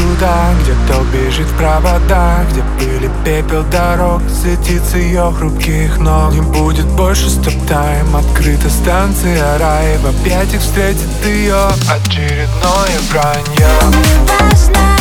туда Где то бежит в провода Где пыль и пепел дорог Светится ее хрупких ног. Не будет больше стоп-тайм Открыта станция рай В объятиях встретит ее Очередное вранье. Неважно